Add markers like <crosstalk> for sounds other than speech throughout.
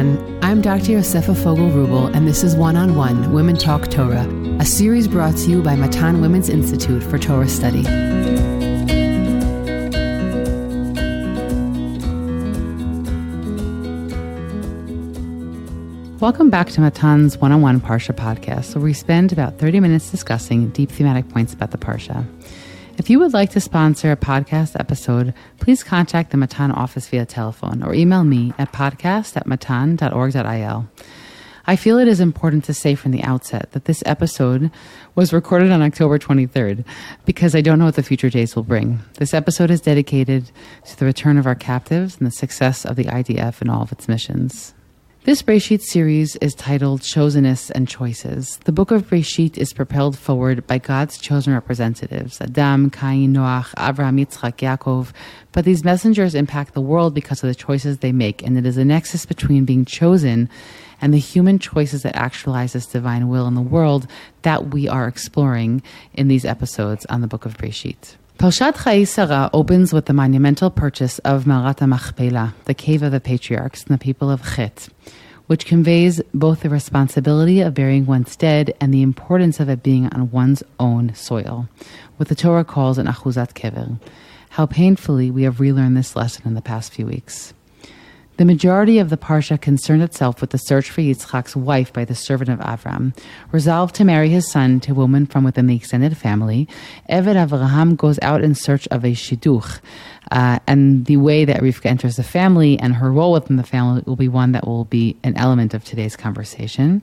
everyone. I'm Dr. Yosefa Fogel Rubel, and this is One on One Women Talk Torah, a series brought to you by Matan Women's Institute for Torah Study. Welcome back to Matan's One on One Parsha podcast, where we spend about 30 minutes discussing deep thematic points about the Parsha. If you would like to sponsor a podcast episode, please contact the Matan office via telephone or email me at podcast at matan.org.il. I feel it is important to say from the outset that this episode was recorded on October 23rd because I don't know what the future days will bring. This episode is dedicated to the return of our captives and the success of the IDF and all of its missions. This Bereshit series is titled Chosenness and Choices. The book of Bereshit is propelled forward by God's chosen representatives, Adam, Cain, Noach, Abraham, Yitzchak, Yaakov. But these messengers impact the world because of the choices they make, and it is a nexus between being chosen and the human choices that actualize this divine will in the world that we are exploring in these episodes on the book of Bereshit. Parshat Chayei Sarah opens with the monumental purchase of Me'arat Machpelah, the cave of the patriarchs and the people of Chet, which conveys both the responsibility of burying one's dead and the importance of it being on one's own soil, what the Torah calls an achuzat kever. How painfully we have relearned this lesson in the past few weeks. The majority of the Parsha concerned itself with the search for Yitzchak's wife by the servant of Avram. Resolved to marry his son to a woman from within the extended family, Eved Avraham goes out in search of a shidduch, uh, and the way that Rivka enters the family and her role within the family will be one that will be an element of today's conversation.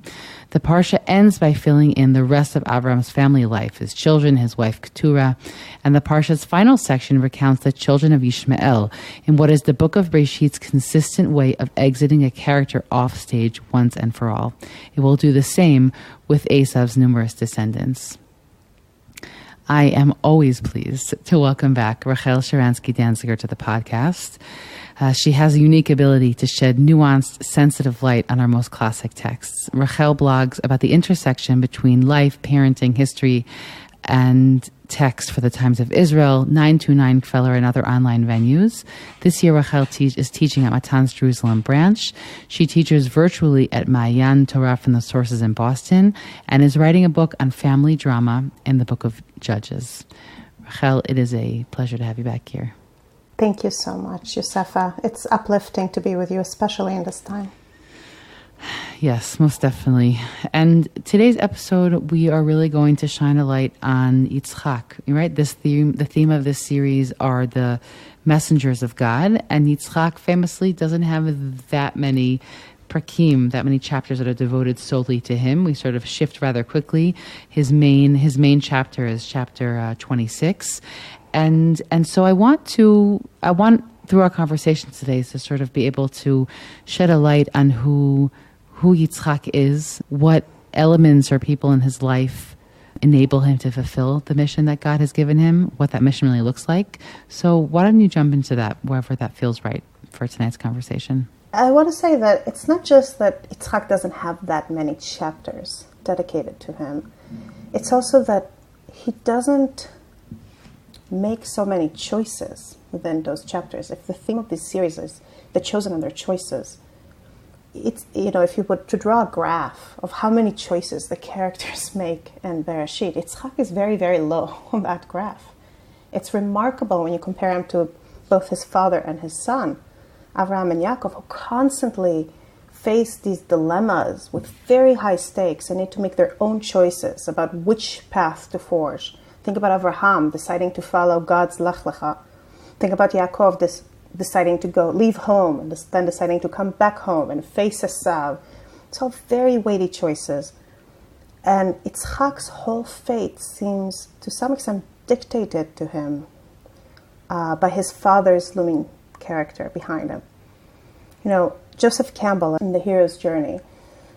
The Parsha ends by filling in the rest of Avram's family life, his children, his wife Keturah, and the Parsha's final section recounts the children of Ishmael in what is the book of Bereshit's consistent way of exiting a character off stage once and for all. It will do the same with Esav's numerous descendants. I am always pleased to welcome back Rachel Sharansky Danziger to the podcast. Uh, she has a unique ability to shed nuanced, sensitive light on our most classic texts. Rachel blogs about the intersection between life, parenting, history, and text for the Times of Israel, 929 Kveller, and other online venues. This year, Rachel te- is teaching at Matan's Jerusalem branch. She teaches virtually at Mayan Torah from the Sources in Boston and is writing a book on family drama in the Book of Judges. Rachel, it is a pleasure to have you back here. Thank you so much, Yosefa. It's uplifting to be with you, especially in this time. Yes, most definitely. And today's episode, we are really going to shine a light on Yitzchak. Right, this theme, the theme of this series are the messengers of God, and Yitzchak famously doesn't have that many prakim, that many chapters that are devoted solely to him. We sort of shift rather quickly. His main his main chapter is chapter uh, twenty six, and and so I want to I want through our conversation today to sort of be able to shed a light on who who Yitzchak is, what elements or people in his life enable him to fulfill the mission that God has given him, what that mission really looks like. So, why don't you jump into that wherever that feels right for tonight's conversation? I want to say that it's not just that Yitzchak doesn't have that many chapters dedicated to him, it's also that he doesn't make so many choices within those chapters. If the theme of this series is the chosen and their choices, it's you know if you were to draw a graph of how many choices the characters <laughs> make in Bereshit, Yitzchak is very very low <laughs> on that graph. It's remarkable when you compare him to both his father and his son, Avraham and Yaakov, who constantly face these dilemmas with very high stakes and need to make their own choices about which path to forge. Think about Avraham deciding to follow God's Lech Lecha. Think about Yaakov this deciding to go leave home and then deciding to come back home and face Esav. It's all very weighty choices. And Yitzchak's whole fate seems to some extent dictated to him uh, by his father's looming character behind him. You know, Joseph Campbell in The Hero's Journey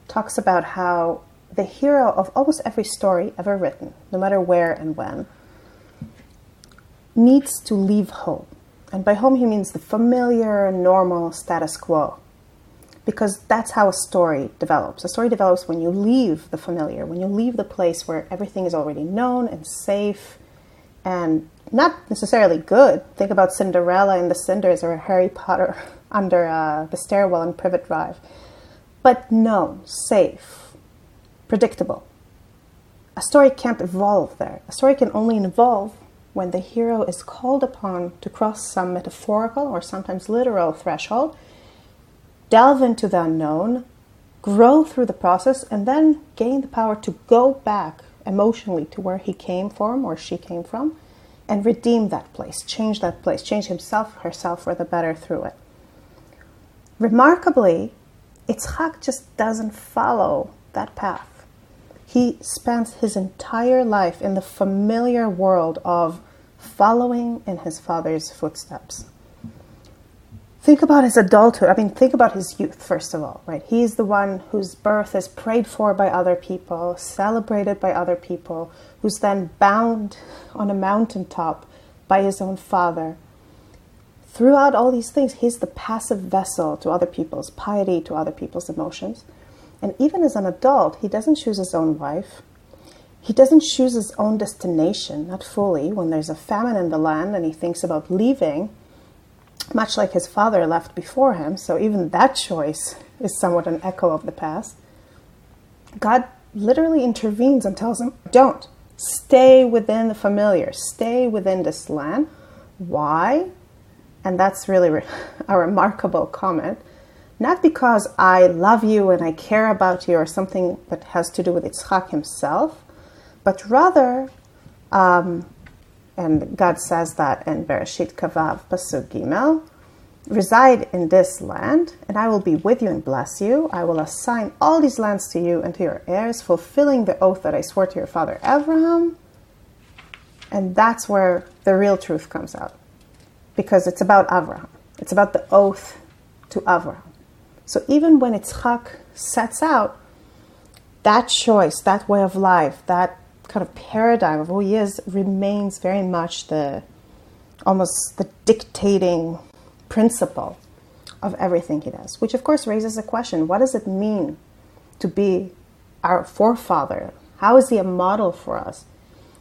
talks about how the hero of almost every story ever written, no matter where and when, needs to leave home and by home, he means the familiar, normal status quo. Because that's how a story develops. A story develops when you leave the familiar, when you leave the place where everything is already known and safe and not necessarily good. Think about Cinderella in the cinders or Harry Potter <laughs> under uh, the stairwell in Privet Drive. but known, safe, predictable. A story can't evolve there. A story can only evolve when the hero is called upon to cross some metaphorical or sometimes literal threshold, delve into the unknown, grow through the process, and then gain the power to go back emotionally to where he came from or she came from and redeem that place, change that place, change himself, herself for the better through it. Remarkably, Itzhak just doesn't follow that path. He spends his entire life in the familiar world of following in his father's footsteps. Think about his adulthood. I mean, think about his youth, first of all, right? He's the one whose birth is prayed for by other people, celebrated by other people, who's then bound on a mountaintop by his own father. Throughout all these things, he's the passive vessel to other people's piety, to other people's emotions. And even as an adult, he doesn't choose his own wife. He doesn't choose his own destination, not fully. When there's a famine in the land and he thinks about leaving, much like his father left before him, so even that choice is somewhat an echo of the past. God literally intervenes and tells him, Don't. Stay within the familiar, stay within this land. Why? And that's really <laughs> a remarkable comment. Not because I love you and I care about you or something that has to do with Yitzchak himself, but rather um, and God says that in Bereshit Kaf Vav Pasuk Gimel, reside in this land, and I will be with you and bless you. I will assign all these lands to you and to your heirs, fulfilling the oath that I swore to your father Abraham. And that's where the real truth comes out, because it's about Abraham. It's about the oath to Abraham. So even when Yitzchak sets out, that choice, that way of life, that kind of paradigm of oh, who he is remains very much the almost the dictating principle of everything he does, which of course raises a question what does it mean to be our forefather? How is he a model for us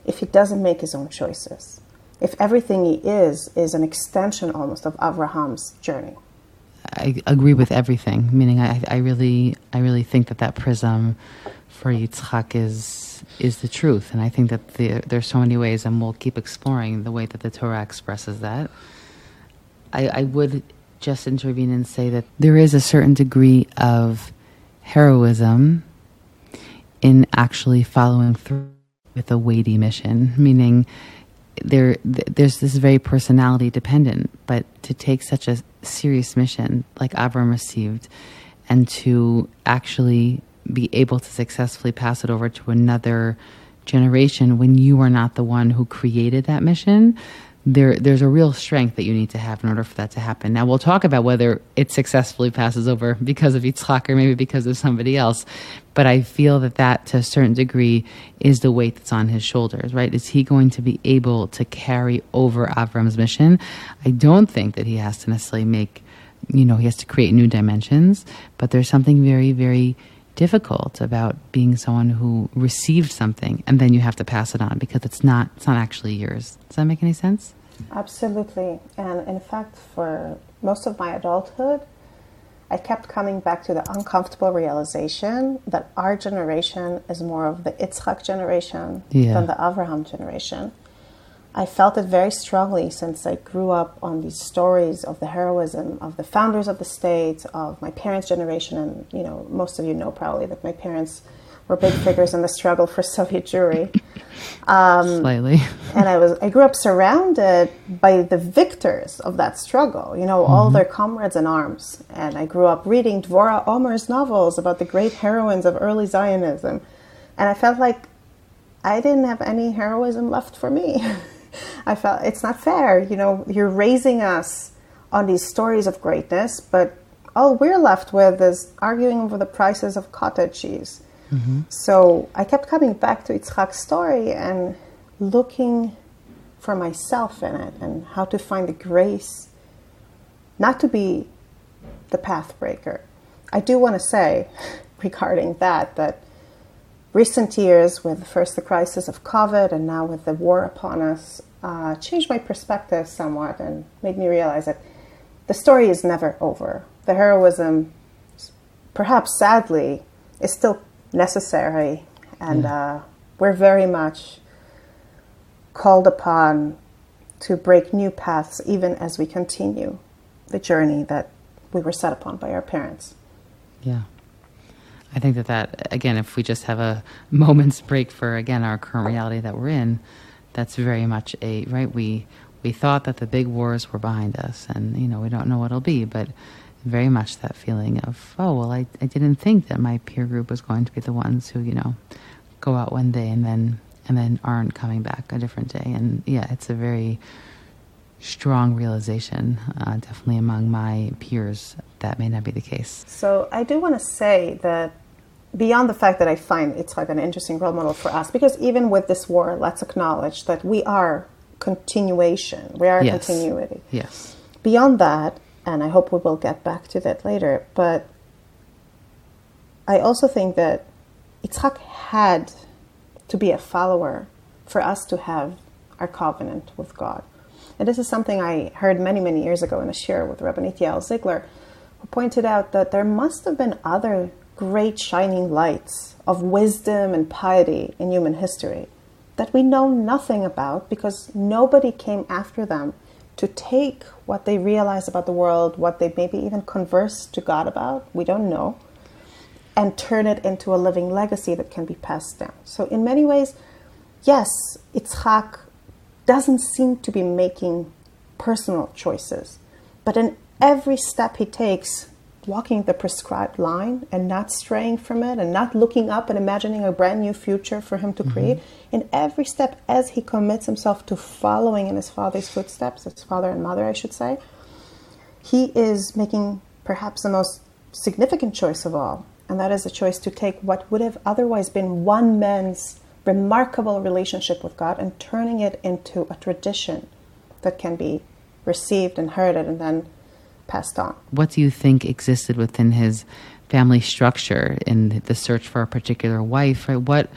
if he doesn't make his own choices? If everything he is is an extension almost of Abraham's journey? I agree with everything. Meaning, I, I really, I really think that that prism for Yitzchak is is the truth. And I think that the, there's so many ways, and we'll keep exploring the way that the Torah expresses that. I, I would just intervene and say that there is a certain degree of heroism in actually following through with a weighty mission, meaning there there's this very personality dependent, but to take such a serious mission like Avram received and to actually be able to successfully pass it over to another generation when you are not the one who created that mission there there's a real strength that you need to have in order for that to happen. Now we'll talk about whether it successfully passes over because of Yitzchak or maybe because of somebody else. But I feel that that to a certain degree is the weight that's on his shoulders, right? Is he going to be able to carry over Avram's mission? I don't think that he has to necessarily make, you know, he has to create new dimensions, but there's something very, very difficult about being someone who received something and then you have to pass it on because it's not it's not actually yours. Does that make any sense? Absolutely. And in fact, for most of my adulthood, I kept coming back to the uncomfortable realization that our generation is more of the Yitzchak generation yeah. than the Avraham generation. I felt it very strongly since I grew up on these stories of the heroism of the founders of the state, of my parents' generation, and you know, most of you know probably that my parents were big figures in the struggle for Soviet Jewry. Um, Slightly. and I was I grew up surrounded by the victors of that struggle, you know, mm-hmm. all their comrades in arms. And I grew up reading Dvora Omer's novels about the great heroines of early Zionism. And I felt like I didn't have any heroism left for me. <laughs> I felt it's not fair. You know, you're raising us on these stories of greatness, but all we're left with is arguing over the prices of cottage cheese. So I kept coming back to Yitzchak's story and looking for myself in it and how to find the grace not to be the path breaker. I do want to say <laughs> regarding that that recent years, with first the crisis of COVID and now with the war upon us, uh, changed my perspective somewhat and made me realize that the story is never over. The heroism perhaps sadly, is still necessary. And uh, we're very much called upon to break new paths even as we continue the journey that we were set upon by our parents. Yeah. I think that that again, if we just have a <laughs> moment's break for again our current reality that we're in, that's very much a right. We we thought that the big wars were behind us, and you know we don't know what it'll be, but very much that feeling of oh well, I I didn't think that my peer group was going to be the ones who you know go out one day and then and then aren't coming back a different day, and yeah, it's a very strong realization, uh, definitely among my peers, that may not be the case. So I do want to say that beyond the fact that I find it's like an interesting role model for us, because even with this war, let's acknowledge that we are continuation, we are Yes. continuity. Yes. Beyond that, and I hope we will get back to that later, but I also think that Yitzhak had to be a follower for us to have our covenant with God. And this is something I heard many, many years ago in a shiur with Rabbi Yael Ziegler, who pointed out that there must have been other great shining lights of wisdom and piety in human history that we know nothing about because nobody came after them to take what they realize about the world, what they maybe even converse to God about, we don't know, and turn it into a living legacy that can be passed down. So, in many ways, yes, Yitzhak doesn't seem to be making personal choices, but in every step he takes, walking the prescribed line and not straying from it and not looking up and imagining a brand new future for him to mm-hmm. create, in every step as he commits himself to following in his father's footsteps, his father and mother, I should say, he is making perhaps the most significant choice of all, and that is a choice to take what would have otherwise been one man's remarkable relationship with God and turning it into a tradition that can be received and heard and then passed on. What do you think existed within his family structure in the search for a particular wife? Right? What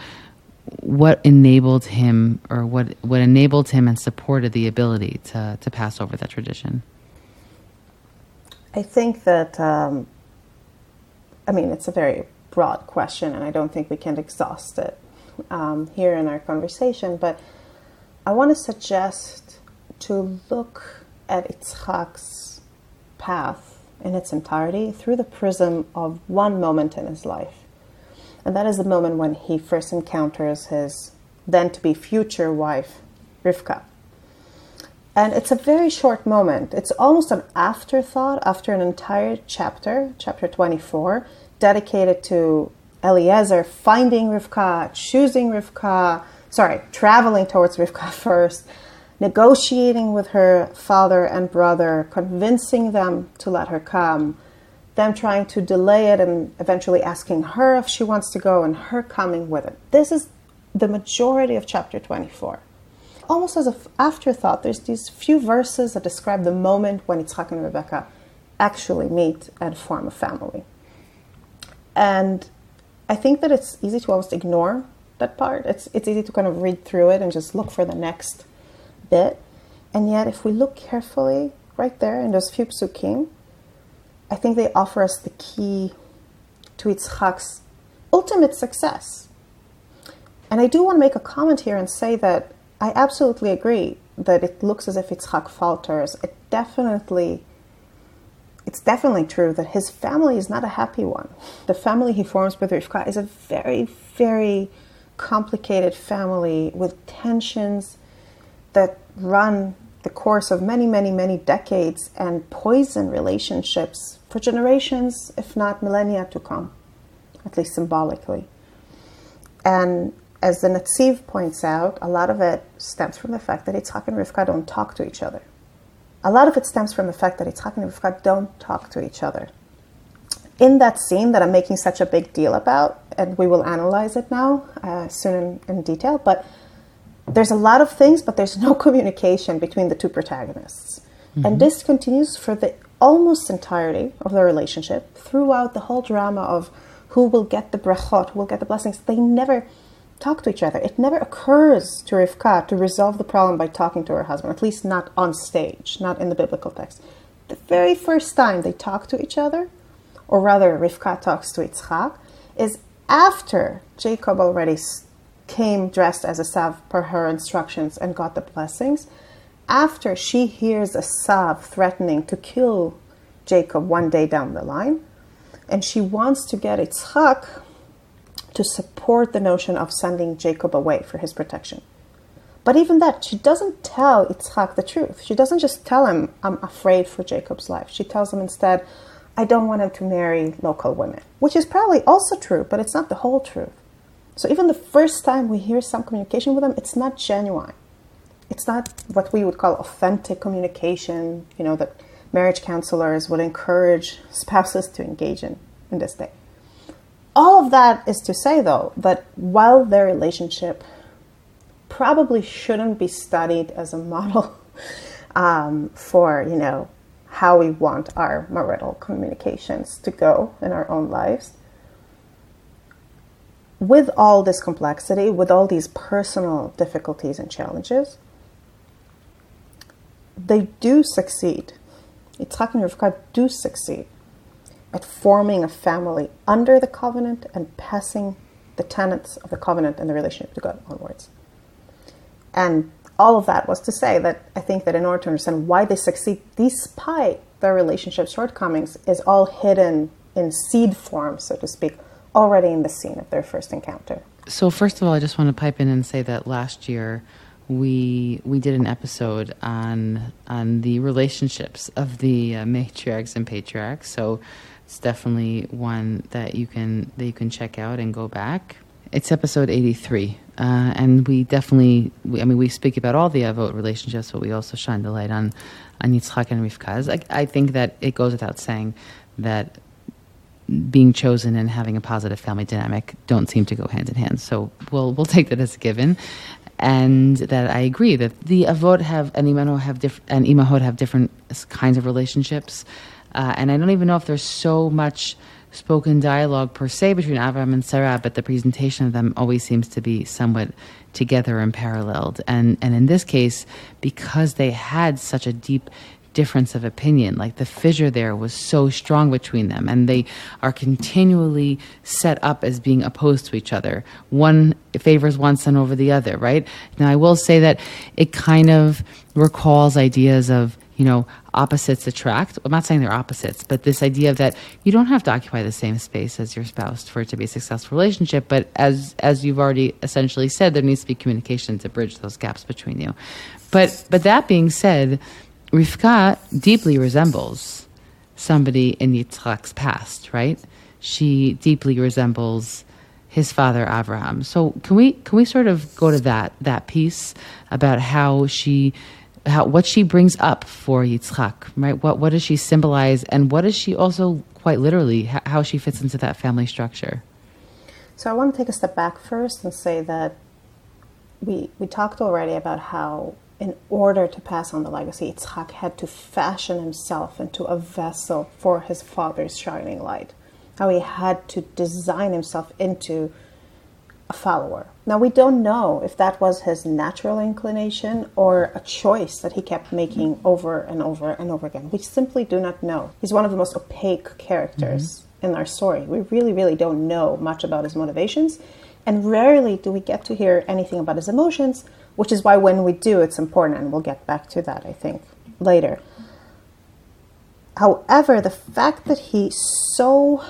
what enabled him, or what what enabled him and supported the ability to to pass over that tradition? I think that, um, I mean, it's a very broad question, and I don't think we can exhaust it um, here in our conversation, but I want to suggest to look at Yitzhak's path in its entirety through the prism of one moment in his life. And that is the moment when he first encounters his then to be future wife, Rivka. And it's a very short moment. It's almost an afterthought after an entire chapter, chapter 24, dedicated to Eliezer finding Rivka, choosing Rivka, sorry, traveling towards Rivka <laughs> first, negotiating with her father and brother, convincing them to let her come, them trying to delay it and eventually asking her if she wants to go and her coming with it. This is the majority of chapter 24 almost as an afterthought, there's these few verses that describe the moment when Yitzhak and Rebecca actually meet and form a family. And I think that it's easy to almost ignore that part. It's, it's easy to kind of read through it and just look for the next bit. And yet, if we look carefully right there in those few psukim, I think they offer us the key to Yitzchak's ultimate success. And I do want to make a comment here and say that I absolutely agree that it looks as if Yitzhak falters. It definitely, it's definitely true that his family is not a happy one. The family he forms with Rivka is a very, very complicated family with tensions that run the course of many, many, many decades and poison relationships for generations, if not millennia to come, at least symbolically. And as the Netziv points out, a lot of it stems from the fact that Yitzhak and Rivka don't talk to each other. A lot of it stems from the fact that Yitzhak and Rivka don't talk to each other. In that scene that I'm making such a big deal about, and we will analyze it now uh, soon in, in detail, but there's a lot of things, but there's no <laughs> communication between the two protagonists. And mm-hmm. this continues for the almost entirety of the relationship throughout the whole drama of who will get the brachot, who will get the blessings. They never talk to each other. It never occurs to Rivka to resolve the problem by talking to her husband, at least not on stage, not in the biblical text. The very first time they talk to each other, or rather, Rivka talks to Yitzchak, is after Jacob already came dressed as Esav per her instructions and got the blessings. After she hears Esav threatening to kill Jacob one day down the line, and she wants to get Yitzchak to support the notion of sending Jacob away for his protection. But even that, she doesn't tell Yitzchak the truth. She doesn't just tell him, I'm afraid for Jacob's life. She tells him instead, I don't want him to marry local women, which is probably also true, but it's not the whole truth. So even the first time we hear some communication with them, it's not genuine. It's not what we would call authentic communication, you know, that marriage counselors would encourage spouses to engage in in this day. All of that is to say, though, that while their relationship probably shouldn't be studied as a model <laughs> um, for, you know, how we want our marital communications to go in our own lives, with all this complexity, with all these personal difficulties and challenges, they do succeed. Yitzchak and Rivka do succeed at forming a family under the covenant and passing the tenets of the covenant and the relationship to God onwards. And all of that was to say that I think that in order to understand why they succeed, despite their relationship shortcomings, is all hidden in seed form, so to speak, already in the scene of their first encounter. So first of all, I just want to pipe in and say that last year we we did an episode on on the relationships of the uh, matriarchs and patriarchs. So it's definitely one that you can that you can check out and go back. It's episode eighty three, uh, and we definitely we, I mean we speak about all the avot relationships, but we also shine the light on on Yitzchak and Rivka. I, I think that it goes without saying that being chosen and having a positive family dynamic don't seem to go hand in hand. So we'll we'll take that as a given, and that I agree that the avot have and imano have different and imahot have different kinds of relationships, uh, and I don't even know if there's so much spoken dialogue per se between Avram and Sarah, but the presentation of them always seems to be somewhat together and paralleled. And and in this case, because they had such a deep difference of opinion. Like the fissure there was so strong between them, and they are continually set up as being opposed to each other. One favors one son over the other, right? Now, I will say that it kind of recalls ideas of you know, opposites attract. I'm not saying they're opposites, but this idea that you don't have to occupy the same space as your spouse for it to be a successful relationship. But as as you've already essentially said, there needs to be communication to bridge those gaps between you. But but that being said, Rivka deeply resembles somebody in Yitzchak's past, right? She deeply resembles his father Avraham. So can we can we sort of go to that that piece about how she how what she brings up for Yitzchak, right? What what does she symbolize, and what does she also quite literally how she fits into that family structure? So I want to take a step back first and say that we we talked already about how in order to pass on the legacy, Yitzchak had to fashion himself into a vessel for his father's shining light. How he had to design himself into a follower. Now, we don't know if that was his natural inclination or a choice that he kept making over and over and over again. We simply do not know. He's one of the most opaque characters mm-hmm. in our story. We really, really don't know much about his motivations, and rarely do we get to hear anything about his emotions which is why when we do, it's important, and we'll get back to that, I think, later. However, the fact that he so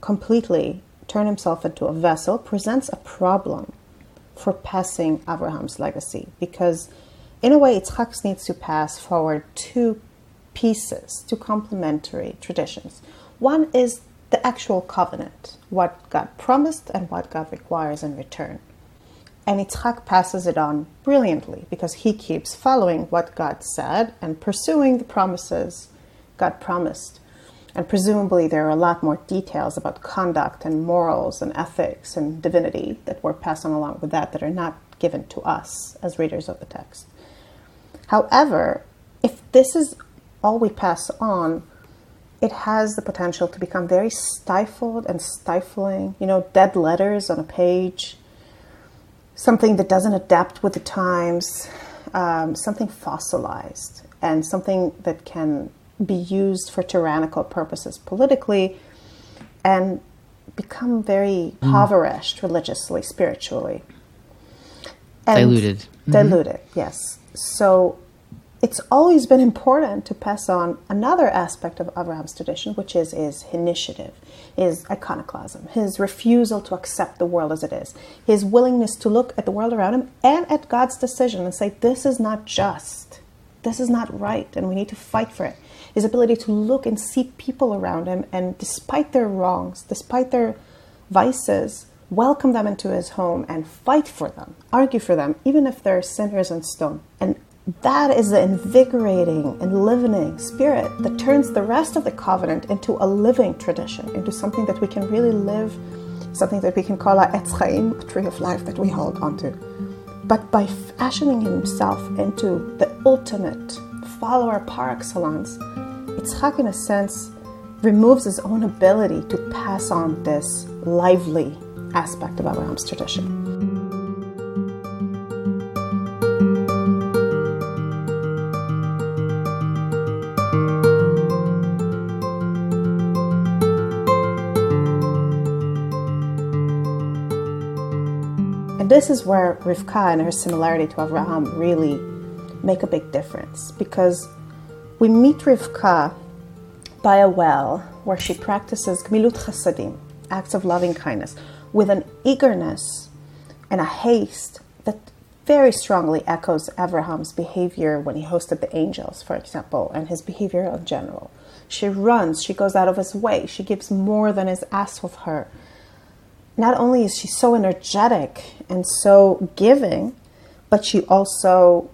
completely turned himself into a vessel presents a problem for passing Abraham's legacy because, in a way, Yitzchak needs to pass forward two pieces, two complementary traditions. One is the actual covenant, what God promised and what God requires in return. And Yitzchak passes it on brilliantly because he keeps following what God said and pursuing the promises God promised. And presumably, there are a lot more details about conduct and morals and ethics and divinity that were passed on along with that that are not given to us as readers of the text. However, if this is all we pass on, it has the potential to become very stifled and stifling. You know, dead letters on a page something that doesn't adapt with the times, um, something fossilized, and something that can be used for tyrannical purposes politically, and become very impoverished religiously, spiritually. And Diluted. Diluted, yes. So it's always been important to pass on another aspect of Abraham's tradition, which is his initiative, his iconoclasm, his refusal to accept the world as it is, his willingness to look at the world around him and at God's decision and say, This is not just, this is not right, and we need to fight for it. His ability to look and see people around him, and despite their wrongs, despite their vices, welcome them into his home and fight for them, argue for them, even if they're sinners and stone. And that is the invigorating and living spirit that turns the rest of the covenant into a living tradition, into something that we can really live, something that we can call our Etz Chaim, a tree of life that we hold onto. But by fashioning himself into the ultimate follower par excellence, Yitzchak, in a sense, removes his own ability to pass on this lively aspect of Abraham's tradition. This is where Rivka and her similarity to Avraham really make a big difference because we meet Rivka by a well where she practices gmilut chasadim, acts of loving kindness, with an eagerness and a haste that very strongly echoes Abraham's behavior when he hosted the angels, for example, and his behavior in general. She runs, she goes out of his way, she gives more than is asked of her not only is she so energetic and so giving, but she also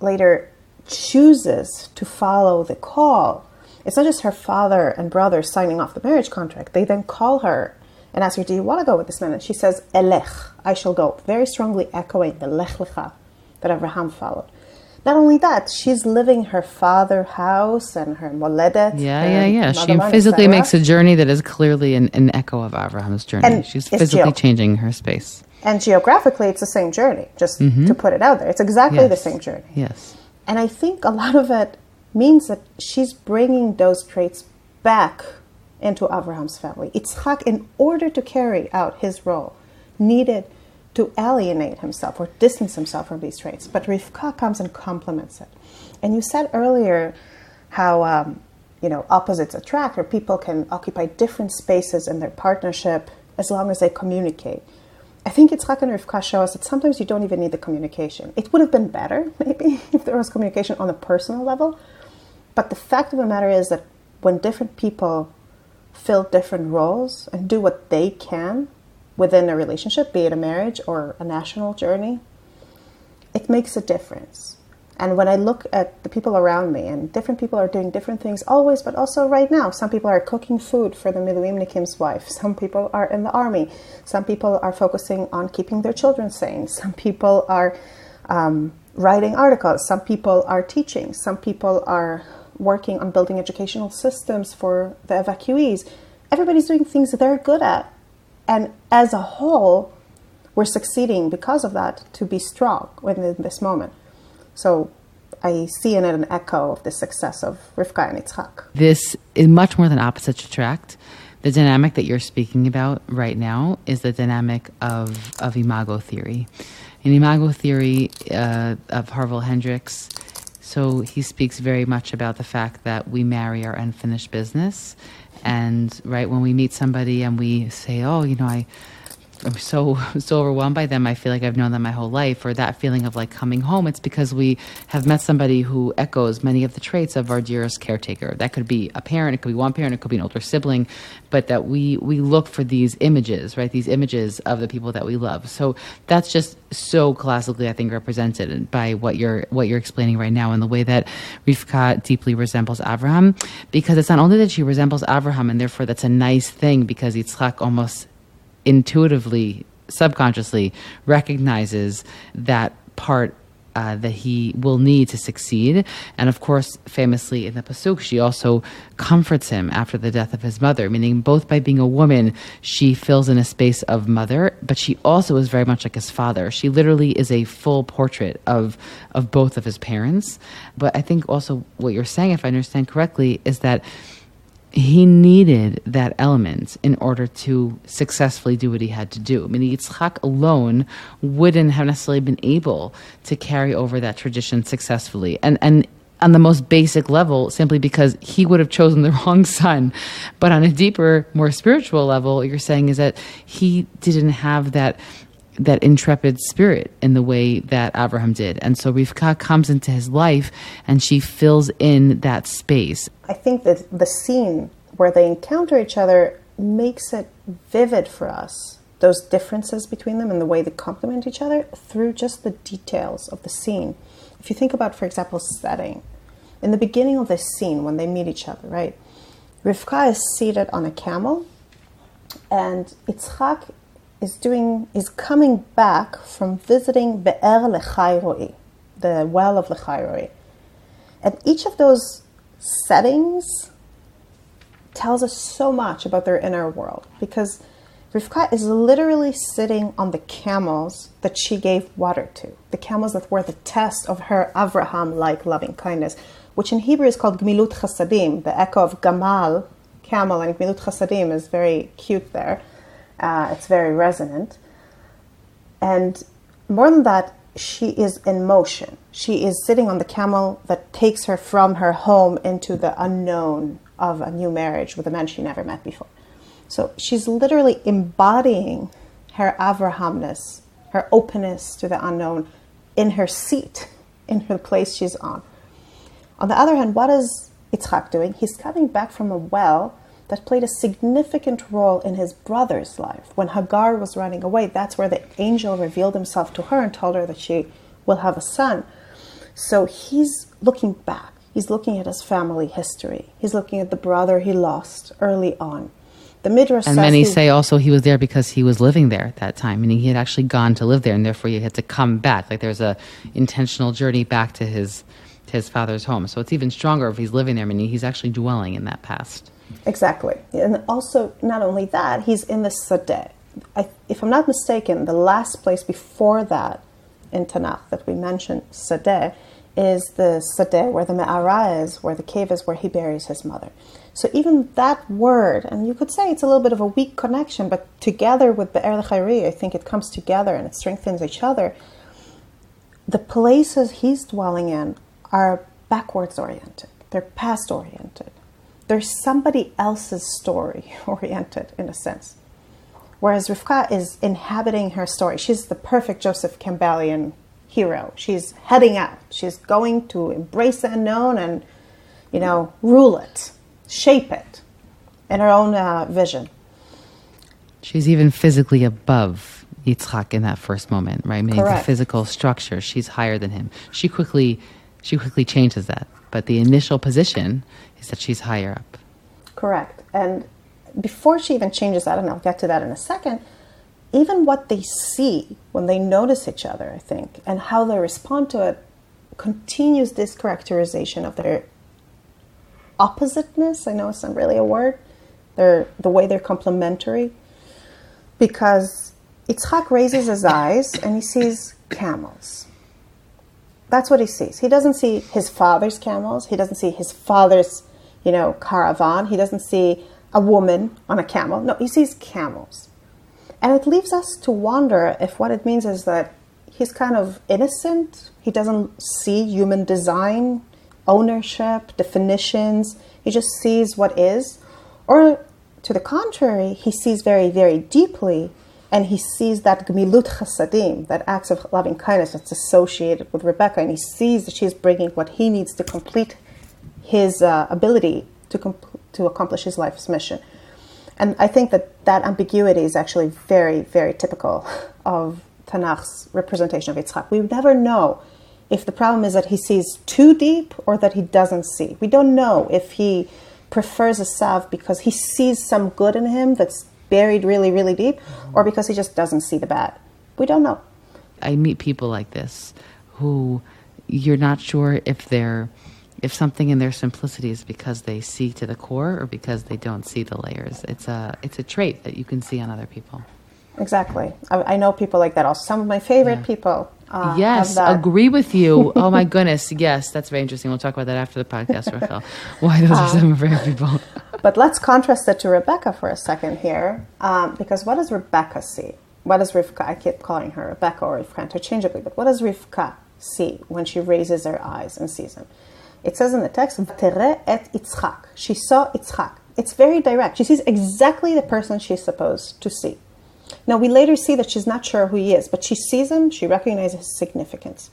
later chooses to follow the call. It's not just her father and brother signing off the marriage contract. They then call her and ask her, Do you want to go with this man? And she says, Elech, I shall go. Very strongly echoing the Lech Lecha that Abraham followed. Not only that, she's living her father house and her moledet. Yeah, yeah, yeah. She physically makes a journey that is clearly an, an echo of Abraham's journey. And she's physically geo- changing her space. And geographically, it's the same journey, just mm-hmm. to put it out there. It's exactly yes. the same journey. Yes. And I think a lot of it means that she's bringing those traits back into Abraham's family. Yitzchak, in order to carry out his role, needed – to alienate himself or distance himself from these traits. But Rivka comes and complements it. And you said earlier how um, you know opposites attract, or people can occupy different spaces in their partnership as long as they communicate. I think Yitzchak and Rivka show us that sometimes you don't even need the communication. It would have been better, <laughs> maybe, if there was communication on a personal level. But the fact of the matter is that when different people fill different roles and do what they can within a relationship, be it a marriage or a national journey, it makes a difference. And when I look at the people around me, and different people are doing different things always, but also right now, some people are cooking food for the Miluimnikim's wife. <laughs> Some people are in the army. Some people are focusing on keeping their children sane. <laughs> Some people are um, writing articles. Some people are teaching. Some people are working on building educational systems for the evacuees. Everybody's doing things that they're good at. And as a whole, we're succeeding because of that to be strong within this moment. So I see in it an echo of the success of Rivka and Yitzhak. This is much more than opposites attract. The dynamic that you're speaking about right now is the dynamic of, of imago theory. In imago theory uh, of Harville Hendrix, so he speaks very much about the fact that we marry our unfinished business and right when we meet somebody and we say, "Oh, you know, I." I'm so so overwhelmed by them. I feel like I've known them my whole life, or that feeling of like coming home. It's because we have met somebody who echoes many of the traits of our dearest caretaker. That could be a parent, it could be one parent, it could be an older sibling, but that we we look for these images, right? These images of the people that we love. So that's just so classically, I think, represented by what you're what you're explaining right now, and the way that Rivka deeply resembles Abraham, because it's not only that she resembles Abraham, and therefore that's a nice thing because Yitzchak almost intuitively, subconsciously recognizes that part uh, that he will need to succeed. And of course, famously in the Pasuk, she also comforts him after the death of his mother, meaning both by being a woman, she fills in a space of mother, but she also is very much like his father. She literally is a full portrait of, of both of his parents. But I think also what you're saying, if I understand correctly, is that he needed that element in order to successfully do what he had to do. I mean, Yitzchak alone wouldn't have necessarily been able to carry over that tradition successfully. And, and on the most basic level, simply because he would have chosen the <laughs> wrong son. But on a deeper, more spiritual level, you're saying is that he didn't have that that intrepid spirit in the way that Abraham did. And so Rivka comes into his life and she fills in that space. I think that the scene where they encounter each other makes it vivid for us, those differences between them and the way they complement each other through just the details of the scene. If you think about, for example, setting, in the beginning of this scene when they meet each other, right? Rivka is seated on a camel and Yitzchak is doing is coming back from visiting Be'er Lechairoi, the well of Lechairoi. And each of those settings tells us so much about their inner world because Rivka is literally sitting on the camels that she gave water to, the camels that were the test of her Avraham like loving kindness, which in Hebrew is called Gmilut Chasadim. The echo of Gamal, camel, and Gmilut Chasadim is very cute there. Uh, it's very resonant. And more than that, she is in motion. She is sitting on the camel that takes her from her home into the unknown of a new marriage with a man she never met before. So she's literally embodying her Avrahamness, her openness to the unknown in her seat, in her place she's on. On the other hand, what is Yitzchak doing? He's coming back from a well that played a significant role in his brother's life. When Hagar was running away, that's where the angel revealed himself to her and told her that she will have a son. So he's looking back. He's looking at his family history. He's looking at the brother he lost early on. The Midrash and many say also he was there because he was living there at that time, meaning he had actually gone to live there, and therefore he had to come back. Like there's a intentional journey back to his to his father's home. So it's even stronger if he's living there, meaning he's actually dwelling in that past. Exactly. And also, not only that, he's in the Sadeh. I, if I'm not mistaken, the last place before that in Tanakh that we mentioned, Sadeh, is the Sadeh where the Me'ara is, where the cave is where he buries his mother. So even that word, and you could say it's a little bit of a weak connection, but together with Be'er L'Chayri, I think it comes together and it strengthens each other. The places he's dwelling in are backwards oriented. They're past oriented there's somebody else's story <laughs> oriented in a sense. Whereas Rivka is inhabiting her story. She's the perfect Joseph Campbellian hero. She's heading out. She's going to embrace the unknown and, you know, rule it, shape it in her own uh, vision. She's even physically above Yitzchak in that first moment, right? Meaning Correct. the physical structure. She's higher than him. She quickly, she quickly changes that. But the initial position is that she's higher up. Correct. And before she even changes that, and I'll get to that in a second, even what they see when they notice each other, I think, and how they respond to it continues this characterization of their oppositeness. I know it's not really a word. They're, the way they're complementary. Because Yitzchak raises his eyes and he sees camels. That's what he sees. He doesn't see his father's camels. He doesn't see his father's, you know, caravan. He doesn't see a woman on a camel. No, he sees camels. And it leaves us to wonder if what it means is that he's kind of innocent. He doesn't see human design, ownership, definitions. He just sees what is. Or to the contrary, he sees very, very deeply and he sees that gmilut chasadim, that acts of loving kindness that's associated with Rebecca, and he sees that she's bringing what he needs to complete his uh, ability to to accomplish his life's mission. And I think that that ambiguity is actually very, very typical of Tanakh's representation of Yitzchak. We never know if the problem is that he sees too deep or that he doesn't see. We don't know if he prefers Esav because he sees some good in him that's buried really, really deep, or because he just doesn't see the bad. We don't know. I meet people like this who you're not sure if they're if something in their simplicity is because they see to the core or because they don't see the layers. It's a it's a trait that you can see on other people. Exactly. I, I know people like that. Also, some of my favorite Yeah. people. Uh, yes, agree with you. <laughs> Oh my goodness. Yes, that's very interesting. We'll talk about that after the podcast, <laughs> Rachel. Why those are some of our favorite people. But let's contrast it to Rebecca for a second here, um, because what does Rebecca see? What does Rivka? I keep calling her Rebecca or Rivka interchangeably, but what does Rivka see when she raises her eyes and sees him? It says in the text, "V'tere et Yitzchak." She saw Yitzchak. It's very direct. She sees exactly the person she's supposed to see. Now we later see that she's not sure who he is, but she sees him. She recognizes his significance.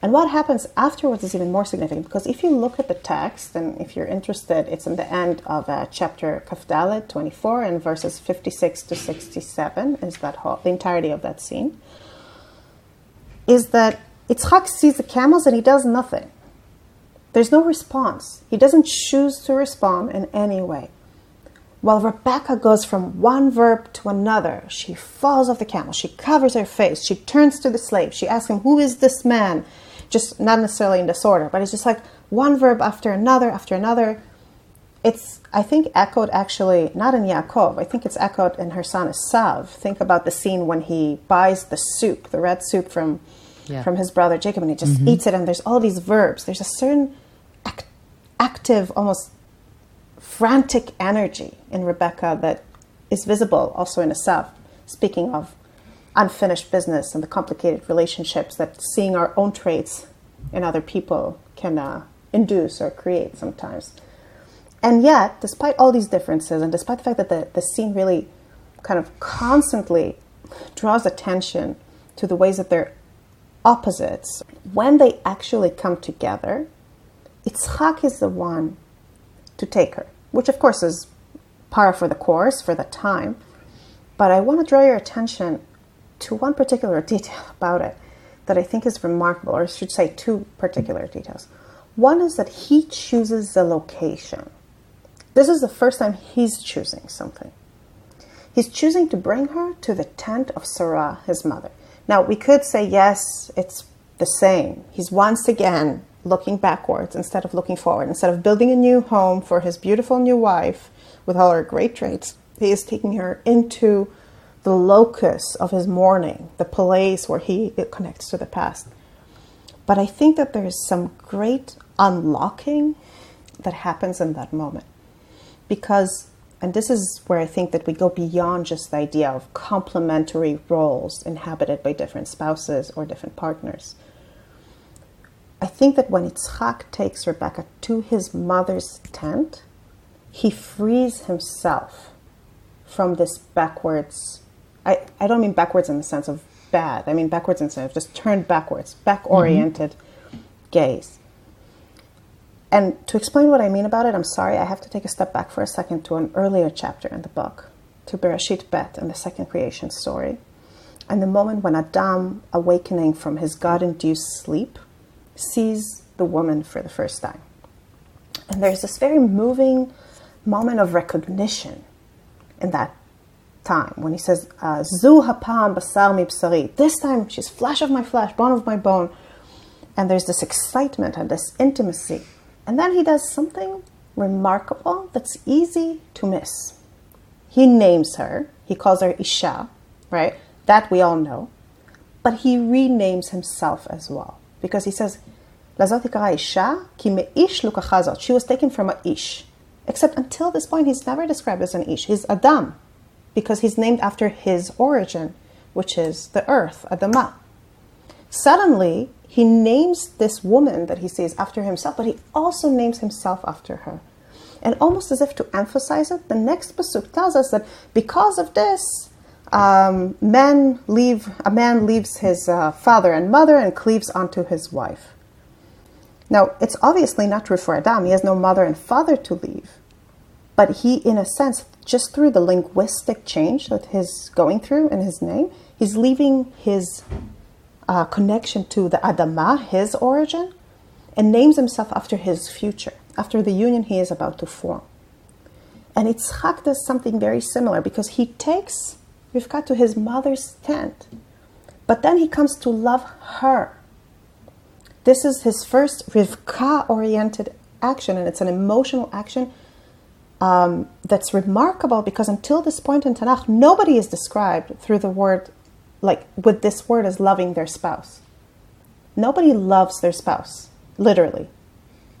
And what happens afterwards is even more significant because if you look at the text, and if you're interested, it's in the end of uh, chapter Kaf Dalet 24 and verses 56 to 67 is that whole, the entirety of that scene. Is that Yitzchak sees the camels and he does nothing. There's no response. He doesn't choose to respond in any way. While Rebecca goes from one verb to another, she falls off the camel, she covers her face, she turns to the slave, she asks him, Who is this man? Just not necessarily in disorder, but it's just like one verb after another after another. It's, I think, echoed actually, not in Yaakov, I think it's echoed in her son Esav. Think about the scene when he buys the soup, the red soup from, Yeah. from his brother Jacob, and he just mm-hmm. eats it, and there's all these verbs. There's a certain ac- active, almost frantic energy in Rebecca that is visible also in Esav, speaking of unfinished business and the complicated relationships that seeing our own traits in other people can uh, induce or create sometimes. And yet, despite all these differences, and despite the fact that the, the scene really kind of constantly draws attention to the ways that they're opposites, when they actually come together, Yitzchak is the one to take her, which of course is par for the course for the time. But I want to draw your attention to one particular <laughs> detail about it that I think is remarkable, or I should say two particular details. One is that he chooses the location. This is the first time he's choosing something. He's choosing to bring her to the tent of Sarah, his mother. Now, we could say, yes, it's the same. He's once again looking backwards instead of looking forward. Instead of building a new home for his beautiful new wife with all her great traits, he is taking her into the locus of his mourning, the place where he it connects to the past. But I think that there is some great unlocking that happens in that moment. Because, and this is where I think that we go beyond just the idea of complementary roles inhabited by different spouses or different partners. I think that when Yitzchak takes Rebecca to his mother's tent, he frees himself from this backwards. I, I don't mean backwards in the sense of bad. I mean backwards in the sense of just turned backwards, back oriented mm-hmm. gaze. And to explain what I mean about it, I'm sorry, I have to take a step back for a second to an earlier chapter in the book, to Bereshit Bet and the second creation story, and the moment when Adam, awakening from his God induced sleep, sees the woman for the first time. And there's this very moving moment of recognition in that time when he says, uh, Zu hapam basar mibsari. This time she's flesh of my flesh, bone of my bone. And there's this excitement and this intimacy. And then he does something remarkable that's easy to miss. He names her, he calls her Isha, right? That we all know. But he renames himself as well because he says, "Lazot ikara Isha ki me'ish zot." She was taken from a ish. Except until this point, he's never described as an ish. He's Adam because he's named after his origin, which is the earth, Adamah. Suddenly, he names this woman that he sees after himself, but he also names himself after her. And almost as if to emphasize it, the next pasuk tells us that because of this, um, men leave, a man leaves his uh, father and mother and cleaves onto his wife. Now, it's obviously not true for Adam. He has no mother and father to leave. But he, in a sense, just through the linguistic change that he's going through in his name, he's leaving his uh, connection to the Adamah, his origin, and names himself after his future, after the union he is about to form. And Yitzchak does something very similar because he takes Rivka to his mother's tent, but then he comes to love her. This is his first Rivka oriented action, and it's an emotional action um, that's remarkable because until this point in Tanakh, nobody is described through the word, like with this word as loving their spouse. Nobody loves their spouse, literally,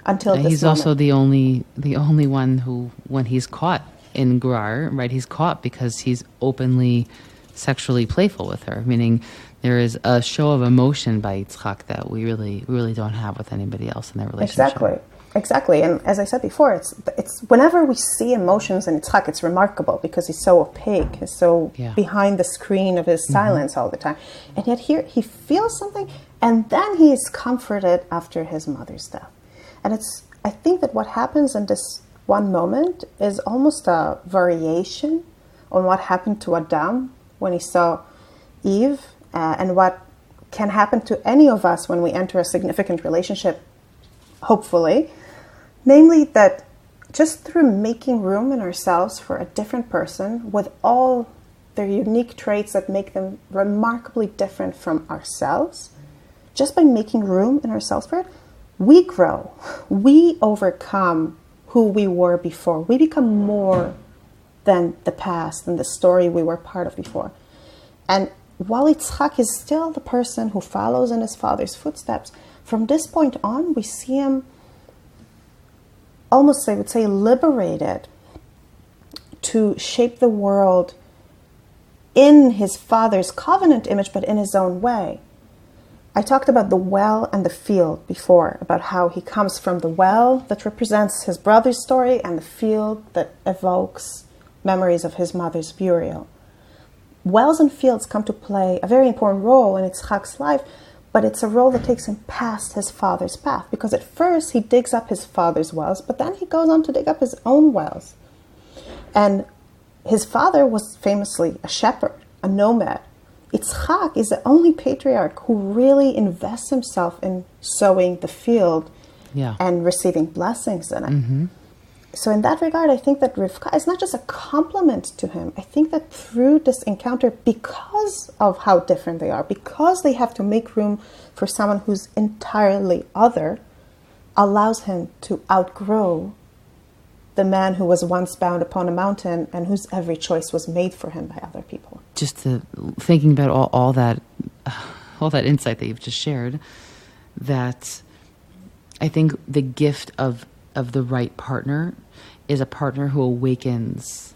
until And this he's moment. also the only the only one who, when he's caught in Gerar, right? He's caught because he's openly sexually playful with her, meaning there is a show of emotion by Yitzchak that we really we really don't have with anybody else in their relationship. Exactly. Exactly. And as I said before, it's it's whenever we see emotions in Yitzhak, it's remarkable because he's so opaque, he's so Yeah. behind the screen of his mm-hmm. silence all the time. And yet here he feels something and then he is comforted after his mother's death. And it's I think that what happens in this one moment is almost a variation on what happened to Adam when he saw Eve uh, and what can happen to any of us when we enter a significant relationship hopefully, namely that just through making room in ourselves for a different person with all their unique traits that make them remarkably different from ourselves, just by making room in ourselves for it, we grow. We overcome who we were before. We become more than the past and the story we were part of before. And while Yitzchak is still the person who follows in his father's footsteps, from this point on, we see him almost, I would say, liberated to shape the world in his father's covenant image, but in his own way. I talked about the well and the field before, about how he comes from the well that represents his brother's story and the field that evokes memories of his mother's burial. Wells and fields come to play a very important role in Yitzchak's life, but it's a role that takes him past his father's path because at first he digs up his father's wells, but then he goes on to dig up his own wells. And his father was famously a shepherd, a nomad. Yitzchak is the only patriarch who really invests himself in sowing the field Yeah. and receiving blessings in it. Mm-hmm. So, in that regard, I think that Rivka is not just a compliment to him. I think that through this encounter, because of how different they are, because they have to make room for someone who's entirely other, allows him to outgrow the man who was once bound upon a mountain and whose every choice was made for him by other people. just to thinking about all, all that <sighs> all that insight that you've just shared that i think the gift of of the right partner is a partner who awakens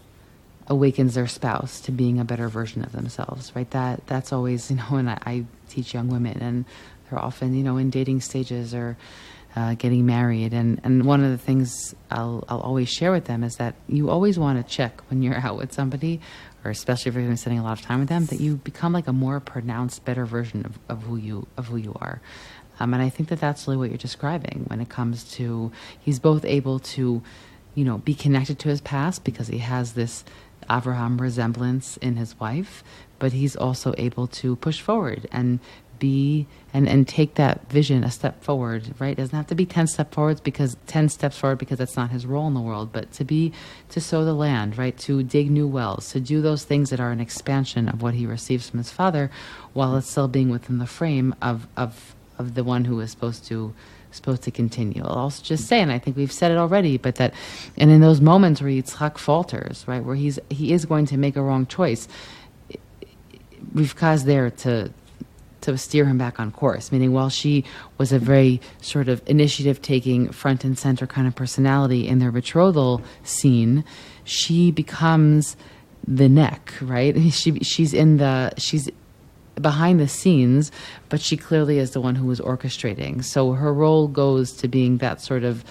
awakens their spouse to being a better version of themselves right that that's always <laughs> you know when i, I teach young women and they're often you know in dating stages or uh, getting married. And and one of the things I'll I'll always share with them is that you always want to check when you're out with somebody or especially if you're going to be spending a lot of time with them that you become like a more pronounced better version of, of who you of who you are. Um, and I think that that's really what you're describing when it comes to he's both able to you know be connected to his past because he has this Abraham resemblance in his wife but he's also able to push forward and be and and take that vision a step forward right it doesn't have to be 10 step forwards because 10 steps forward because that's not his role in the world but to be to sow the land right to dig new wells to do those things that are an expansion of what he receives from his father while it's still being within the frame of of of the one who is supposed to supposed to continue. I'll also just say, and I think we've said it already, but that, and in those moments where Yitzchak falters, right, where he's he is going to make a wrong choice, Rivka is there to to steer him back on course. Meaning, while she was a very sort of initiative taking, front and center kind of personality in their betrothal scene, she becomes the neck, right? <laughs> She she's in the she's behind the scenes, but she clearly is the one who was orchestrating. So her role goes to being that sort of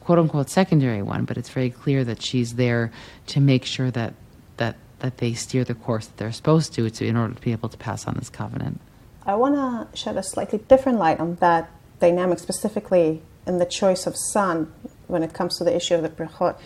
quote unquote secondary one, but it's very clear that she's there to make sure that that that they steer the course that they're supposed to to in order to be able to pass on this covenant. I want to shed a slightly different light on that dynamic, specifically in the choice of son when it comes to the issue of the brachot.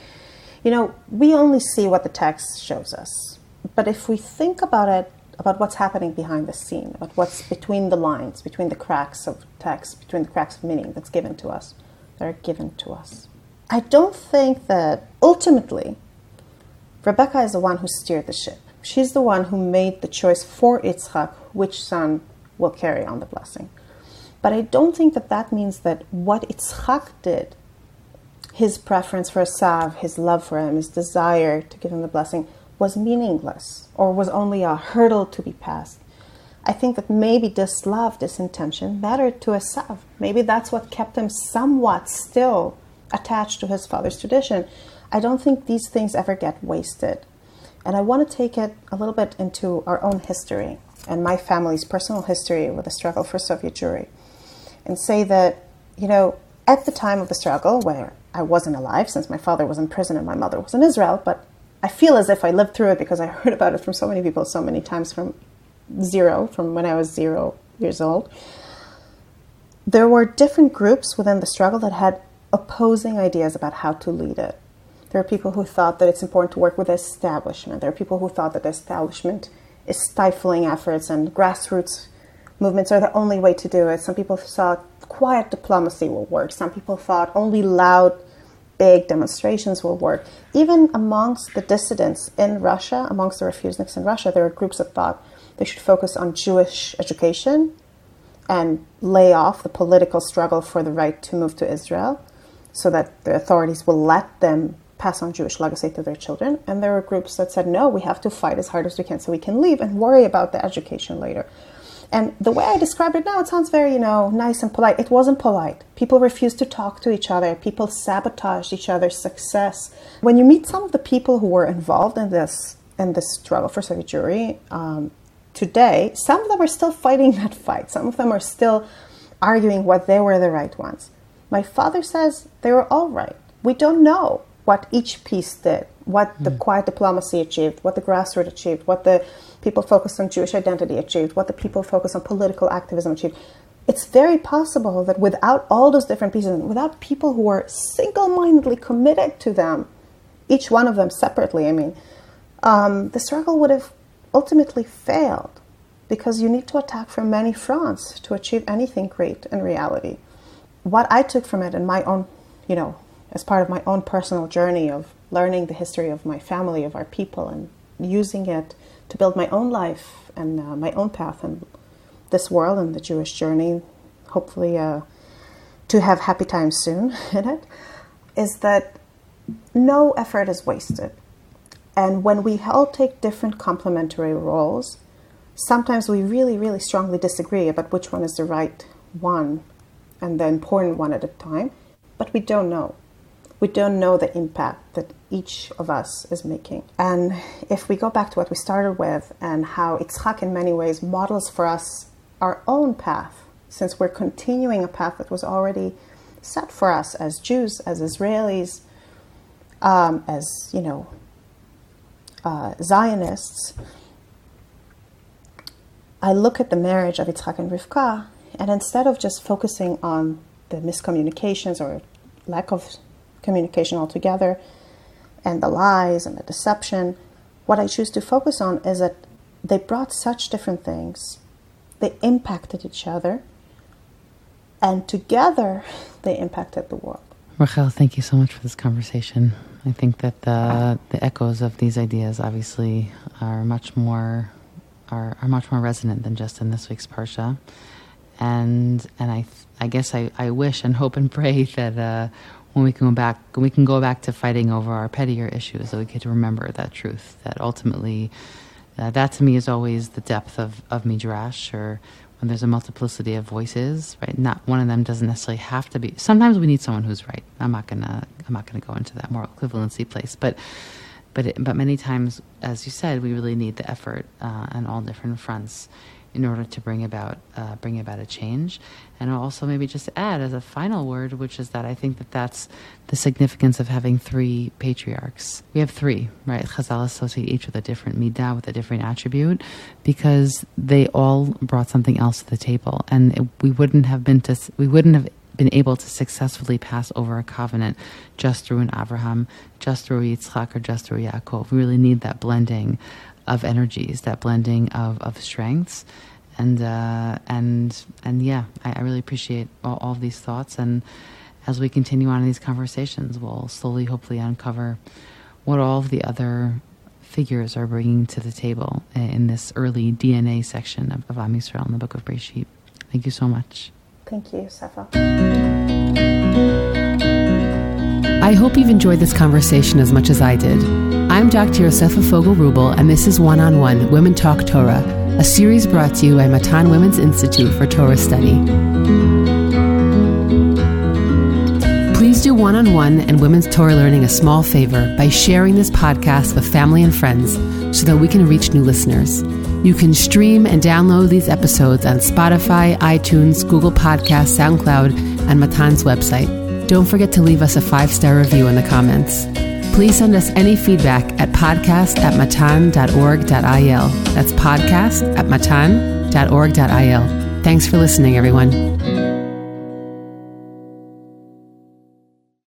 You know, we only see what the text shows us, but if we think about it, about what's happening behind the scene, about what's between the lines, between the cracks of text, between the cracks of meaning that's given to us, that are given to us. I don't think that ultimately Rebecca is the one who steered the ship. She's the one who made the choice for Yitzchak which son will carry on the blessing. But I don't think that that means that what Yitzchak did his preference for Esav, his love for him, his desire to give him the blessing was meaningless or was only a hurdle to be passed. I think that maybe this love, this intention mattered to Esav. Maybe that's what kept him somewhat still attached to his father's tradition. I don't think these things ever get wasted. And I want to take it a little bit into our own history and my family's personal history with the struggle for Soviet Jewry and say that, you know, at the time of the struggle, where I wasn't alive since my father was in prison and my mother was in Israel, but I feel as if I lived through it because I <laughs> heard about it from so many people so many times from zero, from when I was zero years old. There were different groups within the struggle that had opposing ideas about how to lead it. There are people who thought that it's important to work with the establishment. There are people who thought that the establishment is stifling efforts and grassroots movements are the only way to do it. Some people thought quiet diplomacy will work. Some people thought only loud, big demonstrations will work. Even amongst the dissidents in Russia, amongst the refuseniks in Russia, there were groups that thought they should focus on Jewish education and lay off the political struggle for the right to move to Israel so that the authorities will let them pass on Jewish legacy to their children. And there were groups that said, no, we have to fight as hard as we can so we can leave and worry about the education later. And the way I describe it now, it sounds very, you know, nice and polite. It wasn't polite. People refused to talk to each other. People sabotaged each other's success. When you meet some of the people who were involved in this in this struggle for Soviet Jewry, um, today, some of them are still fighting <laughs> that fight. Some of them are still arguing what they were the right ones. My father says they were all right. We don't know what each piece did, what the mm. quiet diplomacy achieved, what the grassroots achieved, what the people focused on Jewish identity achieved, what the people focused on political activism achieved. It's very possible that without all those different pieces, without people who are single mindedly committed to them, each one of them separately, I mean, um, the struggle would have ultimately failed because you need to attack from many fronts to achieve anything great in reality. What I took from it in my own, you know, as part of my own personal journey of learning the history of my family, of our people, and using it to build my own life and uh, my own path in this world and the Jewish journey, hopefully uh, to have happy times soon <laughs> in it, is that no effort is wasted. And when we all take different complementary roles, sometimes we really, really strongly disagree about which one is the right one and the important one at a time, but we don't know. We don't know the impact that each of us is making. And if we go back to what we started with and how Itzhak in many ways models for us our own path, since we're continuing a path that was already set for us as Jews, as Israelis, um, as, you know, uh, Zionists, I look at the marriage of Yitzhak and Rivka, and instead of just focusing on the miscommunications or lack of communication altogether, and the lies and the deception, what I choose to focus on is that they brought such different things, they impacted each other, and together <laughs> they impacted the world. Rachel, thank you so much for this conversation. I think that the the echoes of these ideas obviously are much more are, are much more resonant than just in this week's parsha, and and I I guess I, I wish and hope and pray <laughs> that uh, when we can go back we can go back to fighting over our pettier issues that we get to remember that truth that ultimately uh, that to me is always the depth of of midrash or when there's a multiplicity of voices, right? Not one of them doesn't necessarily have to be. Sometimes we need someone who's right. I'm not gonna I'm not gonna go into that moral equivalency place, but but it, but many times, as you said, we really need the effort uh, on all different fronts in order to bring about uh, bring about a change. And also maybe just add as a final word, which is that I think that that's the significance of having three patriarchs. We have three, right? Chazal associate each with a different midah, with a different attribute, because they all brought something else to the table, and it, we wouldn't have been to we wouldn't have been able to successfully pass over a covenant just through an Abraham, just through Yitzchak, or just through Yaakov. We really need that blending of energies, that blending of, of strengths. And uh, and and yeah, I, I really appreciate all, all, of these thoughts. And as we continue on in these conversations, we'll slowly, hopefully, uncover what all of the other figures are bringing to the table in this early DNA section of, of Am Yisrael in the Book of Bereshit. Thank you so much. Thank you, Safa. I hope you've enjoyed this conversation as much as I did. I'm Dr. Yosefa Fogel Rubel, and this is One on One Women Talk Torah, a series brought to you by Matan Women's Institute for Torah Study. Please do one on one and women's Torah learning a small favor by sharing this podcast with family and friends so that we can reach new listeners. You can stream and download these episodes on Spotify, iTunes, Google Podcasts, SoundCloud, and Matan's website. Don't forget to leave us a five star review in the comments. Please send us any feedback at podcast at matan.org.il. That's podcast at matan.org.il. Thanks for listening, everyone.